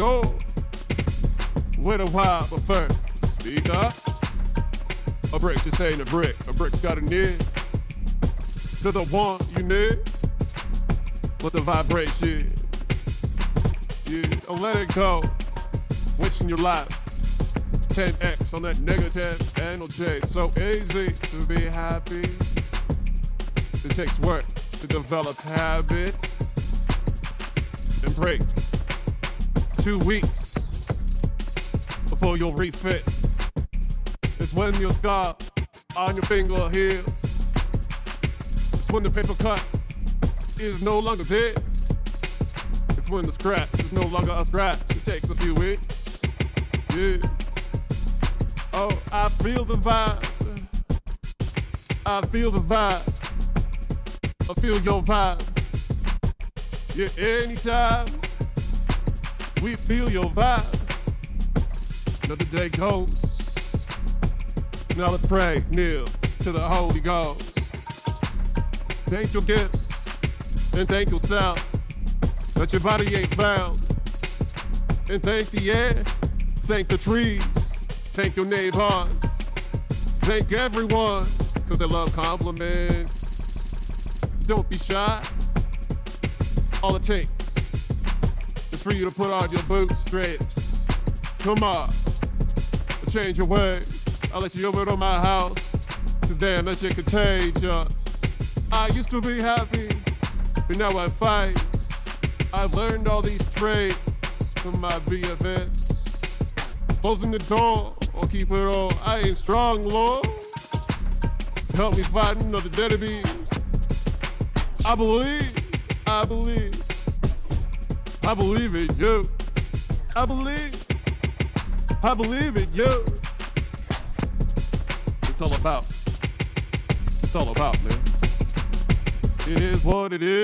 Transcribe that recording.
door. Wait a while, but first, speak up. A brick just ain't a brick. A brick's got a need to the one you need. With the vibration. Yeah, don't let it go. Wasting your life. 10x on that negative energy. So easy to be happy. It takes work to develop habits and break. Two weeks before you'll refit. It's when your scar on your finger heals. It's when the paper cut is no longer dead. It's when the scratch is no longer a scratch. It takes a few weeks. Yeah. Oh, I feel the vibe. I feel the vibe. I feel your vibe. Yeah, anytime we feel your vibe. Another day goes. Now let's pray, kneel to the Holy Ghost. Thank your gifts and thank yourself that your body ain't bound. And thank the air, thank the trees, thank your neighbors, thank everyone, cause they love compliments. Don't be shy. All it takes for you to put on your bootstraps. Come on, change your ways. I'll let you over to my house, cause damn, that shit contagious. I used to be happy, but now I fight. I've learned all these traits from my BFFs. Closing the door or keep it on. I ain't strong, Lord. Help me fight another deadbeat. I believe, I believe, I believe in you. I believe, I believe in you. It's all about, it's all about, man. It is what it is.